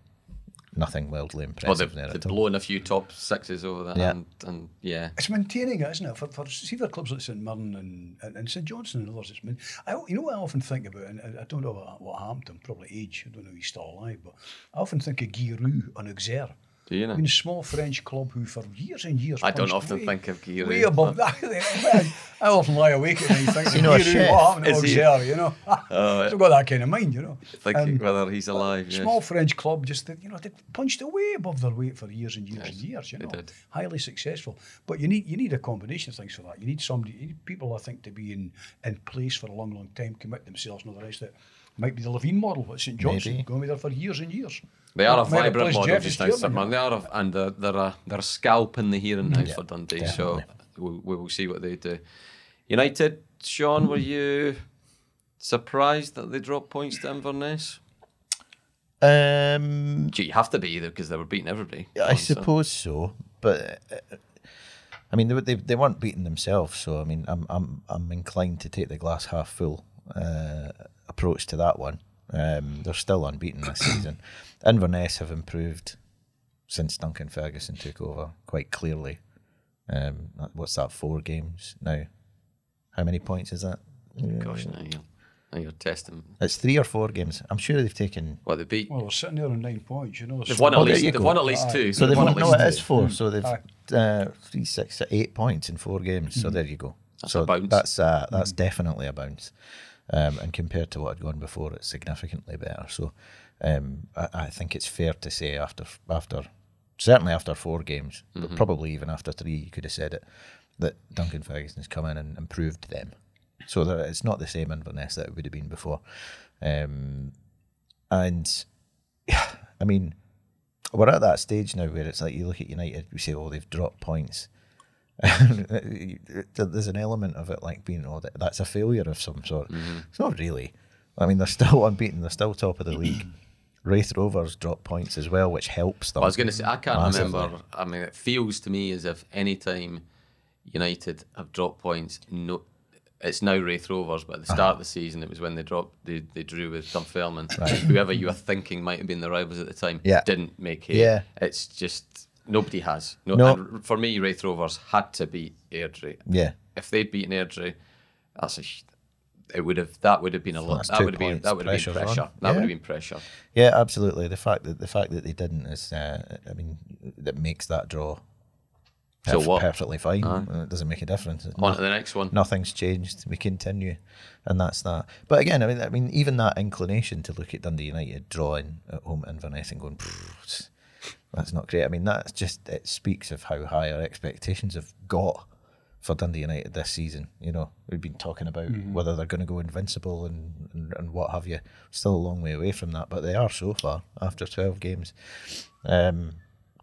nothing wildly well, impressive they've, there they've blown a few top sixes over that, Yeah. and, and yeah, It's maintaining it, isn't it? For, for see for clubs like St Mirren and, and, and St Johnstone and others, it's main, I, you know what I often think about, and I, I don't know what, what happened to him, probably age, I don't know if he's still alive, but I often think of Guy Roux on Auxerre. Do *laughs* you know? mean, a small French club who, for years and years, I don't often way- think of Guy Way above that. I often lie awake at night thinking, you know a Guy Roux, chef? what happened to Is he? Auxerre, you know? I've got that kind of mind, you know. Thinking Um, whether he's alive. yes. Small French club, just that, you know, they punched away above their weight for years and years and years. You they know, did. highly successful. But you need you need a combination of things for that. You need somebody, you need people, I think, to be in in place for a long, long time, commit themselves, and all the rest of it. Might be the Levein model at St Johnstone, Maybe. going to be there for years and years. They are a vibrant model just now, St They are, a, and they're, they're, a, they're a scalp in the here and now for Dundee. So we, we will see what they do. United, Sean, were you surprised that they dropped points to Inverness? Um, Gee, you have to be either because they were beating everybody. I So- suppose so, but uh, I mean, they, they they weren't beating themselves, so I mean, I'm I'm I'm inclined to take the glass half full uh, approach to that one. Um, they're still unbeaten this season. *clears throat* Inverness have improved since Duncan Ferguson took over quite clearly. Um, what's that? Four games now. How many points is that? Gosh, now you're, now you're testing. It's three or four games. I'm sure they've taken. Well, they beat. Well, we're sitting there on nine points, you know. They've so- won at Oh, there least. you They've go. won at least two. So they've won won, at least it two. is four. So they've Aye. uh, three, six, eight points in four games. So there you go. That's so a bounce. that's uh, that's definitely a bounce. Um, and compared to what had gone before, it's significantly better. So um, I, I think it's fair to say after after certainly after four games, Mm-hmm. but probably even after three, you could have said it that Duncan Ferguson's come in and improved them. So that it's not the same Inverness that it would have been before. Um, and yeah, *sighs* I mean, we're at that stage now where it's like you look at United, we say, oh, they've dropped points. *laughs* There's an element of it like being, oh, that's a failure of some sort. It's not really. I mean, they're still *laughs* unbeaten. They're still top of the league. *clears throat* Raith Rovers dropped points as well, which helps them. I was going to say, I can't massively. remember. I mean, it feels to me as if any time United have dropped points, no, it's now Raith Rovers, but at the Uh-huh. start of the season, it was when they dropped, they, they drew with Dunfermline. Whoever you were thinking might have been the rivals at the time Yeah. didn't make it. Yeah. It's just, nobody has. No, No. and for me, Raith Rovers had to beat Airdrie. Yeah. If they'd beaten Airdrie, that's a. It would have. That would have been a lot. That would have been. That would have been pressure's on. pressure. That would Yeah. have been pressure. Yeah, absolutely. The fact that the fact that they didn't is, uh, I mean, that makes that draw So what? perfectly fine. Uh, It doesn't make a difference. On not- to the next one. nothing's changed. We continue, and that's that. But again, I mean, I mean, even that inclination to look at Dundee United drawing at home at Inverness and going, "Pfft, that's not great. I mean, that's just it speaks of how high our expectations have got for Dundee United this season. You know, we've been talking about whether they're going to go invincible and, and and what have you. Still a long way away from that, but they are so far after twelve games. Um,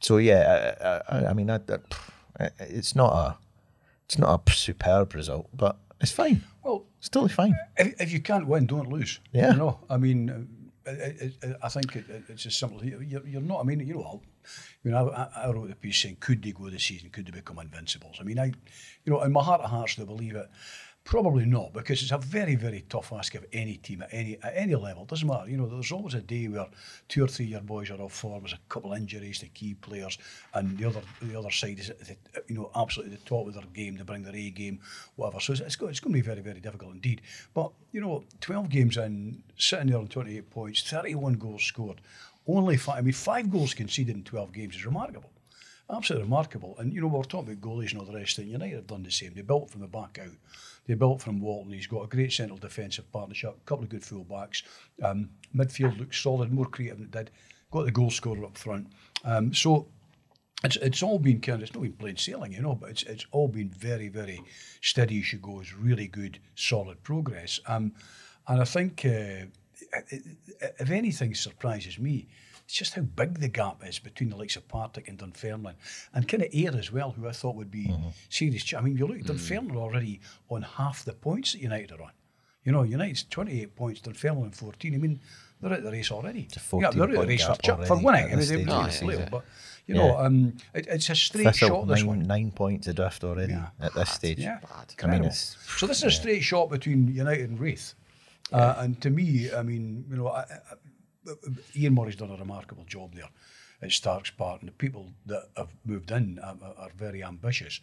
so yeah, I, I, I mean, I, I, it's not a it's not a superb result, but it's fine. Well, It's totally fine. if, if you can't win, don't lose. Yeah. You know, I mean, uh, I think it, it- it's as simple. You're, you're not. I mean, you know, I'll, I mean, I, I- wrote a piece saying, could they go this season? Could they become invincibles? I mean, I, you know, in my heart of hearts, I believe it? Probably not, because it's a very, very tough ask of any team at any at any level. Doesn't matter. You know, there's always a day where two or three year boys are off form. There's a couple of injuries to key players, and the other the other side is the, you know absolutely the top of their game. They bring their A game, whatever. So it's, it's going to be very, very difficult indeed. But you know, 12 games in, sitting there on 28 points, 31 goals scored, only five. I mean, five goals conceded in 12 games is remarkable. Absolutely remarkable. And, you know, we're talking about goalies and all the rest, and United have done the same. They built from the back out. They built from Walton. He's got a great central defensive partnership, a couple of good fullbacks. Um, midfield looks solid, more creative than it did. Got the goal scorer up front. Um, so it's it's all been kind of it's not been plain sailing, you know, but it's it's all been very very steady as she goes, really good solid progress. Um, and I think uh, if anything surprises me, it's just how big the gap is between the likes of Partick and Dunfermline, and kind of Ayr as well, who I thought would be serious. ch- I mean, you look at Dunfermline already on half the points that United are on. You know, United's 28 points, Dunfermline 14. I mean, they're out the race already. yeah, they're out the race for, point ch- gap for winning. at I mean, they stage would of be the but you Yeah. know, um, it, it's a straight Thistle, shot. This nine, one. nine points adrift already Yeah. at this stage. Yeah, I mean, it's so this is a straight shot between United and Raith, uh, and to me, I mean, you know, I, I, Ian Murray's done a remarkable job there at Stark's Park, and the people that have moved in are, are very ambitious.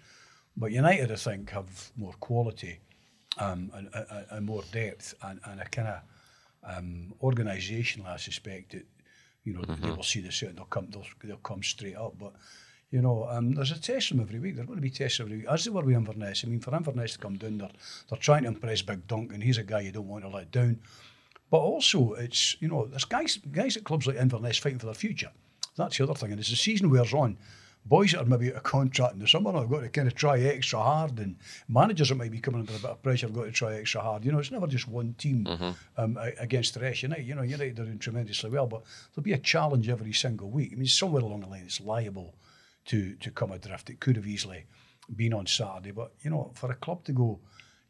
But United, I think, have more quality um, and, and, and more depth, and, and a kind of um, organisational, I suspect that you know they will see this out and they'll come they'll, they'll come straight up. But you know, um, there's a test them every week. They're going to be tests every week, as they were with Inverness. I mean, for Inverness to come down, they're they're trying to impress Big Duncan. He's a guy you don't want to let down. But also, it's you know, there's guys guys at clubs like Inverness fighting for their future. That's the other thing. And as the season wears on, boys that are maybe out of contract in the summer have got to kind of try extra hard, and managers that might be coming under a bit of pressure have got to try extra hard. You know, it's never just one team um, against the rest. United, you know, United are doing tremendously well, but there'll be a challenge every single week. I mean, somewhere along the line, it's liable to to come adrift. It could have easily been on Saturday, but you know, for a club to go.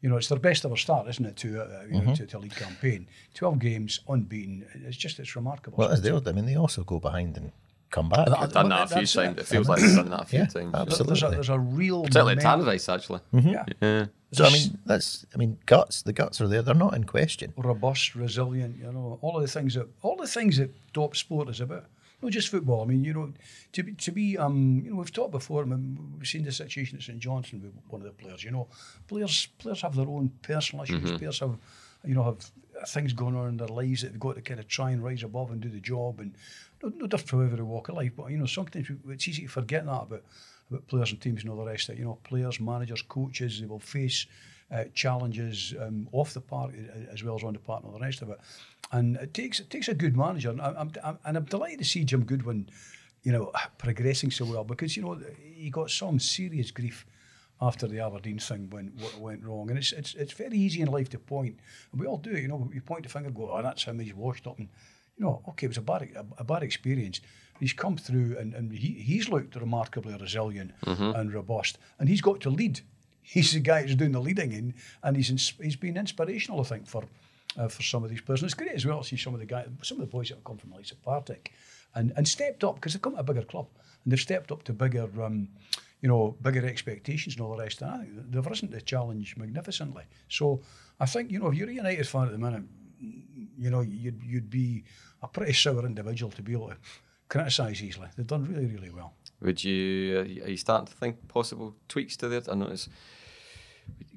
You know, it's their best ever start, isn't it, to, uh, you know, to, to a league campaign. 12 games, unbeaten. It's just, it's remarkable. well, as they, I mean, they also go behind and come back. I've done that a few it. times. It feels like they've done that a few Yeah, times. absolutely. There's a, there's a real Particularly at momentum. Tannadice, actually. Yeah. Yeah. so I mean, that's I mean, guts. The guts are there. They're not in question. robust, resilient. You know, all of the things that all the things that top sport is about. Not just football. I mean, you know, to be to be um, you know, we've talked before. I mean, we've seen the situation at St Johnstone with one of the players. You know, players players have their own personal issues. Players have, you know, have things going on in their lives that they've got to kind of try and rise above and do the job. And no, no different from every walk of life, but you know, sometimes it's easy to forget that about about players and teams and all the rest of it. You know, players, managers, coaches, they will face uh, challenges um, off the park uh, as well as on the park and all the rest of it. And it takes it takes a good manager, and I'm, I'm and I'm delighted to see Jim Goodwin, you know, progressing so well because you know he got some serious grief after the Aberdeen thing went went, went wrong, and it's it's it's very easy in life to point, and we all do it. You know, we point the finger, go, oh, that's him, he's washed up, and you know, okay, it was a bad a, a bad experience. He's come through, and, and he, he's looked remarkably resilient and robust, and he's got to lead. He's the guy who's doing the leading, in, and he's he's been inspirational, I think, for uh, for some of these players. And it's great as well to see some of the guys, some of the boys that have come from of Partick, and and stepped up because they've come to a bigger club, and they've stepped up to bigger, um, you know, bigger expectations and all the rest. And think they've risen to the challenge magnificently. So I think you know if you're a United fan at the minute, you know you'd you'd be a pretty sour individual to be able to criticise easily. They've done really really well. Would you? Uh, are you starting to think possible tweaks to that? I notice.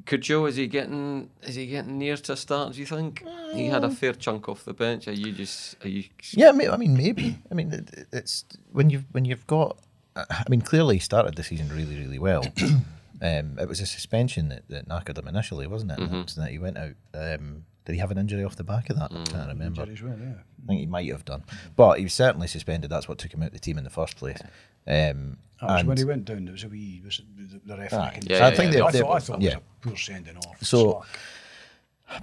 Cudjoe? Is he getting? Is he getting near to a start? Do you think he had a fair chunk off the bench? Are you just? Are you? Yeah, may- I mean, maybe. I mean, it- it- it's when you've when you've got. I mean, clearly he started the season really, really well. *coughs* um, it was a suspension that, that knackered him initially, wasn't it? And that he went out. Um, did he have an injury off the back of that? I can't remember. Injuries well, yeah. I think he might have done, but he was certainly suspended. That's what took him out of the team in the first place. Um, was and- when he went down. There was a wee was the, referee. Aye. can- Yeah, I think yeah, they, I they- thought, I thought yeah. it was a poor sending off. So- Slack.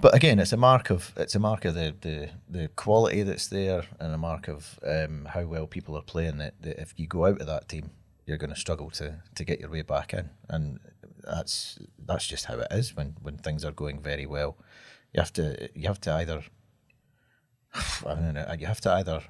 But again, it's a mark of it's a mark of the the, the quality that's there, and a mark of um, how well people are playing. That, that if you go out of that team, you're going to struggle to to get your way back in, and that's that's just how it is when when things are going very well. You have to you have to either *sighs* I don't know you have to either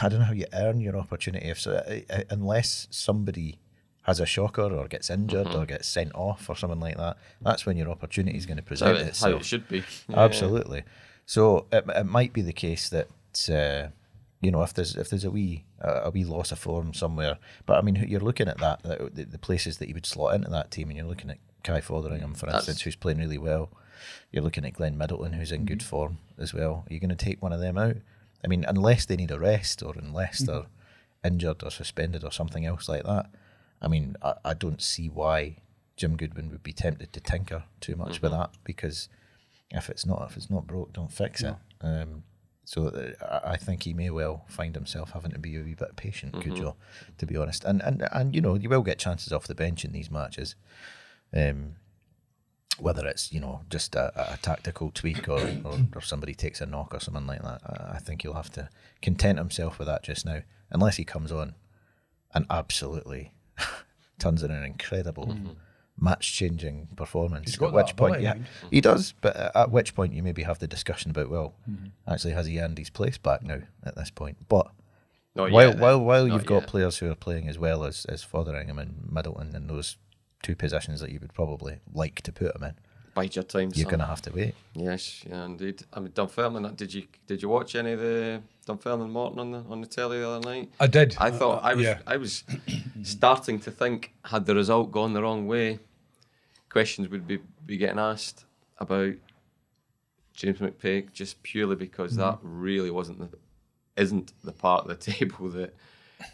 I don't know how you earn your opportunity if so, uh, uh, unless somebody has a shocker or gets injured or gets sent off or something like that. That's when your opportunity is going to present it, how itself. it should be. Yeah. Absolutely. So it, it might be the case that uh, you know if there's if there's a wee a wee loss of form somewhere, but I mean you're looking at that the, the places that you would slot into that team, and you're looking at Kai Fotheringham, for That's- instance, who's playing really well. You're looking at Glenn Middleton, who's in good form as well. Are you going to take one of them out? I mean, unless they need a rest or unless they're injured or suspended or something else like that. I mean, I, I don't see why Jim Goodwin would be tempted to tinker too much with that because if it's not if it's not broke, don't fix it. Um, so uh, I I think he may well find himself having to be a wee bit patient, Mm-hmm. Cudjoe, to be honest. And and and you know you will get chances off the bench in these matches. Um, whether it's you know just a, a tactical tweak or, or, or somebody takes a knock or something like that, I, I think he'll have to content himself with that just now, unless he comes on and absolutely *laughs* turns in an incredible mm-hmm. match-changing performance. At which point, yeah, he does. But at which point you maybe have the discussion about well, mm-hmm. actually has he earned his place back now at this point? But Not while yet, while while Not you've got players who are playing as well as as Fotheringham and Middleton and those two positions that you would probably like to put him in, Bide your time. you're son. going to have to wait. Yes, yeah, indeed. I mean, Dunfermline. Did you did you watch any of the Dunfermline Morton on the on the telly the other night? I did. I thought Uh, I was yeah. I was *clears throat* starting to think had the result gone the wrong way, questions would be, be getting asked about James McPake just purely because that really wasn't the isn't the part of the *laughs* table that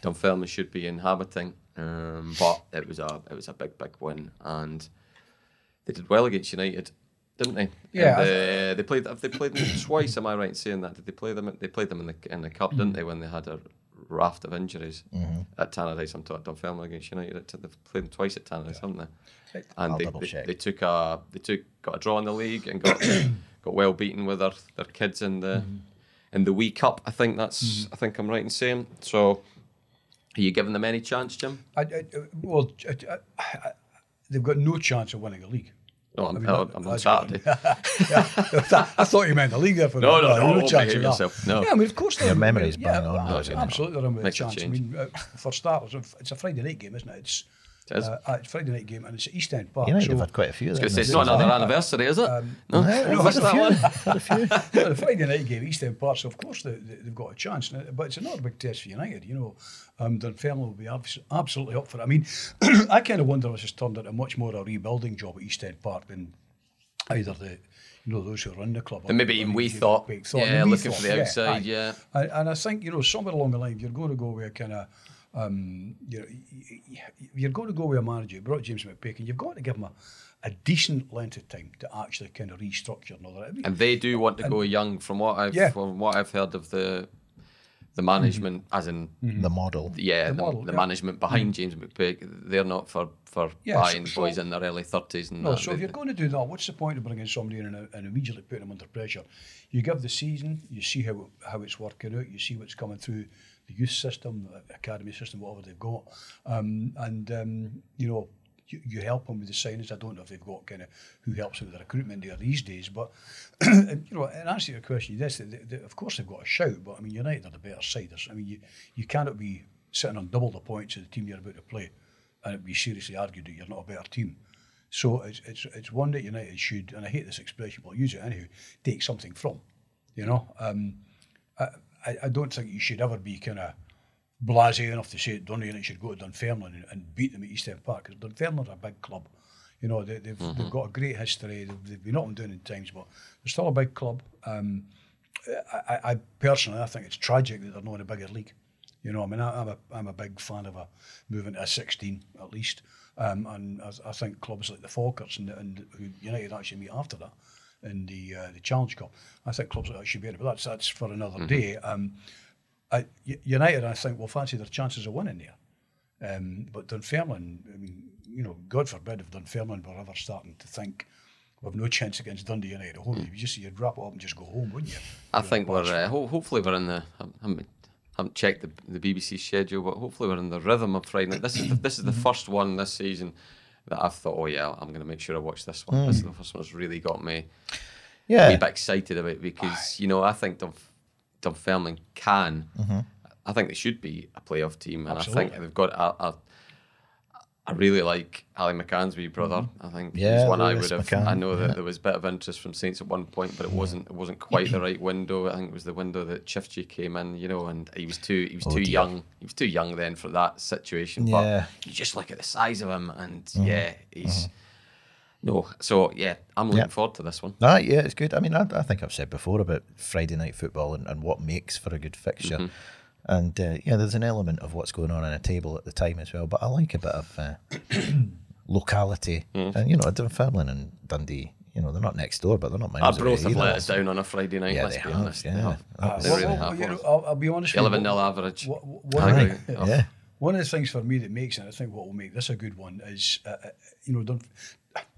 Dunfermline should be inhabiting. Um, but it was a it was a big big win and they did well against United, didn't they? Yeah, And, I uh, they played. Have they played them *coughs* twice? Am I right in saying that? Did they play them? They played them in the in the cup, didn't they? When they had a raft of injuries Mm-hmm. at Tannadice. I'm talking Dunfermline against United. They've played them twice at Tannadice, haven't they? And they, they, they took a they took got a draw in the league and got *coughs* got well beaten with their, their kids in the Mm-hmm. in the Wee Cup. I think that's I think I'm right in saying. So, are you giving them any chance, Jim? I, I, well, I, I, I, they've got no chance of winning a league. No, I'm, I mean, I'm, I'm on Saturday. *laughs* yeah, I thought you meant the league there for No, the, no, uh, no, no chance of yourself, no. Yeah, I mean, of course, Your they're- memory's yeah, on, well, though, you absolutely, they're in with a chance. I mean, uh, for starters, it's a Friday night game, isn't it? It is. Uh, uh, it's a Friday night game, and it's at East End Park. United so have had quite a few. I was going to say, it's not another anniversary, is it? Um, no, No, missed that one. A few. *laughs* the Friday night game, East End Park, so of course they, they, they've got a chance. But it's another big test for United. You know, um, Dunfermline will be abs- absolutely up for it. I mean, *clears throat* I kind of wonder if it's has turned into much more a rebuilding job at East End Park than either the you know those who run the club. or Than maybe even we the- thought. we Yeah, than we looking for the outside, aye. yeah. And, and I think you know somewhere along the line you're going to go with kind of. Um, you know, y- y- you're going to go with a manager. You brought James McPake, and you've got to give him a, a decent length of time to actually kind of restructure and all that. I mean, And they do want to go young, from what I've Yeah. from what I've heard of the the management, mm-hmm. as in mm-hmm. The model. yeah, The the, model, the yeah. management behind mm-hmm. James McPake. They're not for for Yeah, buying so- boys in their early thirties No, that. so if you're going to do that, what's the point of bringing somebody in and, and immediately putting them under pressure? You give the season, you see how how it's working out, you see what's coming through the youth system, the academy system, whatever they've got, um, and um, you know you, you help them with the signings. I don't know if they've got kind of who helps with the recruitment there these days, but *clears throat* you know, in answer to your question, yes, they, they, of course they've got a shout, but I mean United are the better side. I mean you you cannot be sitting on double the points of the team you're about to play, and it be seriously argued that you're not a better team. So it's, it's, it's one that United should, and I hate this expression, but I'll use it anyway, take something from. You know, um, I, I- I don't think you should ever be kind of blasé enough to say Dundee United should go to Dunfermline and, and beat them at East End Park, because Dunfermline's a big club. You know, they, they've, they've got a great history, they've, they've been up and down in times, but they're still a big club. Um, I, I- I personally, I think it's tragic that they're not in a bigger league. You know, I mean, I, I'm a I'm a big fan of a moving to a 16 at least, um, and I, I think clubs like the Falkers and, and who United actually meet after that in the uh, the Challenge Cup. I think clubs like that should be in it, but that's that's for another day. Um, I, United, I think, will fancy their chances of winning there. Um, but Dunfermline, I mean, you know, God forbid if Dunfermline were ever starting to think we've no chance against Dundee United at home, you'd just you'd wrap it up and just go home, wouldn't you? I You know, think we're uh, ho- hopefully we're in the. I haven't, haven't checked the, the BBC schedule, but hopefully we're in the rhythm of Friday night. This is the, this is the first one this season that I've thought, oh yeah, I'm going to make sure I watch this one. Hmm. This is the first one that's really got me a Yeah. wee bit excited about because you know I think Dunf- Dunfermline can. Mm-hmm. I think they should be a playoff team, and I think they've got a. a I really like Ali McCann's wee brother. I think Yeah, he's one I would have. McCann, I know that yeah. there was a bit of interest from Saints at one point, but it wasn't. It wasn't quite the *clears throat* right window. I think it was the window that Chifchi came in, you know, and he was too. He was Oh, too dear. young. He was too young then for that situation. Yeah. Mm-hmm. But you just look at the size of him, and yeah, he's. No, so yeah, I'm looking Yeah. forward to this one. Ah, yeah, it's good. I mean, I, I think I've said before about Friday night football and, and what makes for a good fixture. And uh, yeah, there's an element of what's going on on a table at the time as well. But I like a bit of uh, *coughs* locality. Mm. And, you know, Dunfermline and Dundee, you know, they're not next door, but they're not Our miles away both have either. let us down on a Friday night. Yeah, let's be have, honest. yeah. They have. Uh, They well, really well, have. you know, I'll, I'll be honest 11 nil average. what- what- I one- agree. Yeah. One of the things for me that makes it, I think what will make this a good one is, uh, uh, you know, Dun-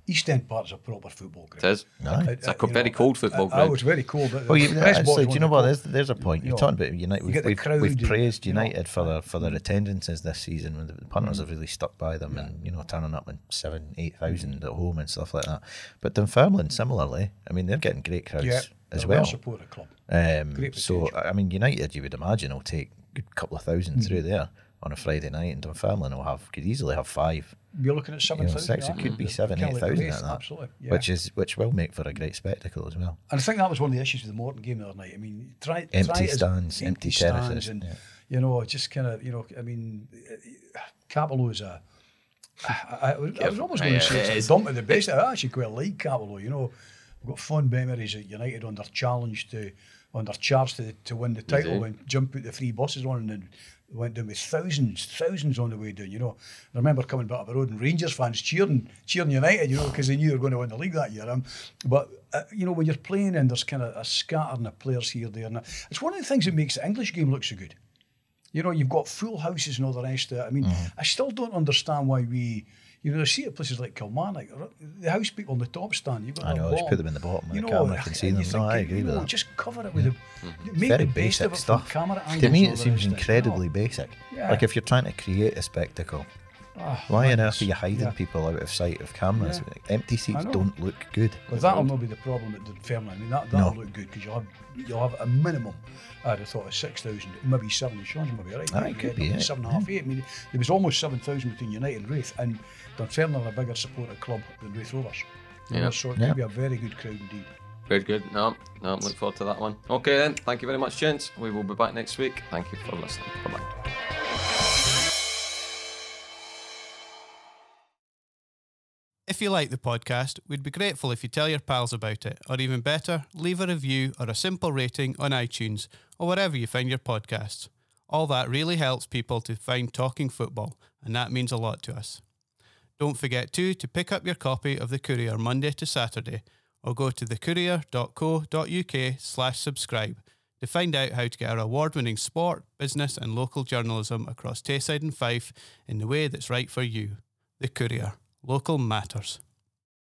East End Park is a proper football ground. It is. Aye. Uh, uh, it's a Uh, co- very know, cold football uh, oh, ground. Oh, it's very cold. But Well, you, the press actually, do you know what? There's, there's a point. you You're know, talking about United. We've, we've, crowd we've and, praised you know, United for their for their attendances this season. When the punters mm. have really stuck by them and you know turning up in seven, eight mm. thousand at home and stuff like that. But Dunfermline, mm. similarly, I mean, they're getting great crowds Yeah, as they're a well. well-supported club. Um, Great so. I mean, United, you would imagine, will take a couple of 1000 through there on a Friday night, and Dunfermline will have could easily have five. You're looking at You seven know, thousand. six. It could be seven, Kinda eight like thousand Raith, at that, Absolutely, yeah. which is which will make for a great spectacle as well. And I think that was one of the issues with the Morton game the other night. I mean, try Empty try stands, empty terraces, and yeah. you know, just kind of you know, I mean, Cappielow is a. I, I, I was almost going to say it's a dump at the best. I actually quite like Cappielow. You know, we've got fond memories at United under challenge to under charge to to win the title do. when Jim put the three buses on and then went down with thousands, thousands on the way down. You know, I remember coming back up the road and Rangers fans cheering, cheering United. You know, because they knew they were going to win the league that year. Um, but uh, you know, when you're playing and there's kind of a scattering of players here, there, and it's one of the things that makes the English game look so good. You know, you've got full houses and all the rest of it. I mean, I still don't understand why we, you know, I see it at places like Kilmarnock, the house people on the top stand. You've got I know, just put them in the bottom and the camera can see you them. No, I agree with know, that. Just cover it with a mm-hmm. make very the best basic of it stuff. camera To me, it seems it. incredibly basic. Yeah. Like if you're trying to create a spectacle, ah, Why on earth are you hiding yeah. people out of sight of cameras? Yeah. Empty seats don't look good. But that'll not be the problem at Dunfermline. I mean, that, that'll No. look good because you'll have, you'll have a minimum, I'd have thought, of 6,000, maybe 7. Sean's maybe right. It could be, yeah. Seven and a half, eight. I mean, there was almost 7,000 between United and Raith, and Dunfermline are a bigger supporter club than Raith Rovers. You Yeah. So it Yeah. could be a very good crowd indeed. Very good. No, no, look forward to that one. Okay then. Thank you very much, gents. We will be back next week. Thank you for listening. Bye bye. If you like the podcast, we'd be grateful if you tell your pals about it, or even better, leave a review or a simple rating on iTunes or wherever you find your podcasts. All that really helps people to find Talking Football, and that means a lot to us. Don't forget too to pick up your copy of The Courier Monday to Saturday, or go to thecourier.co.uk slash subscribe to find out how to get our award-winning sport, business and local journalism across Tayside and Fife in the way that's right for you. The Courier. Local matters.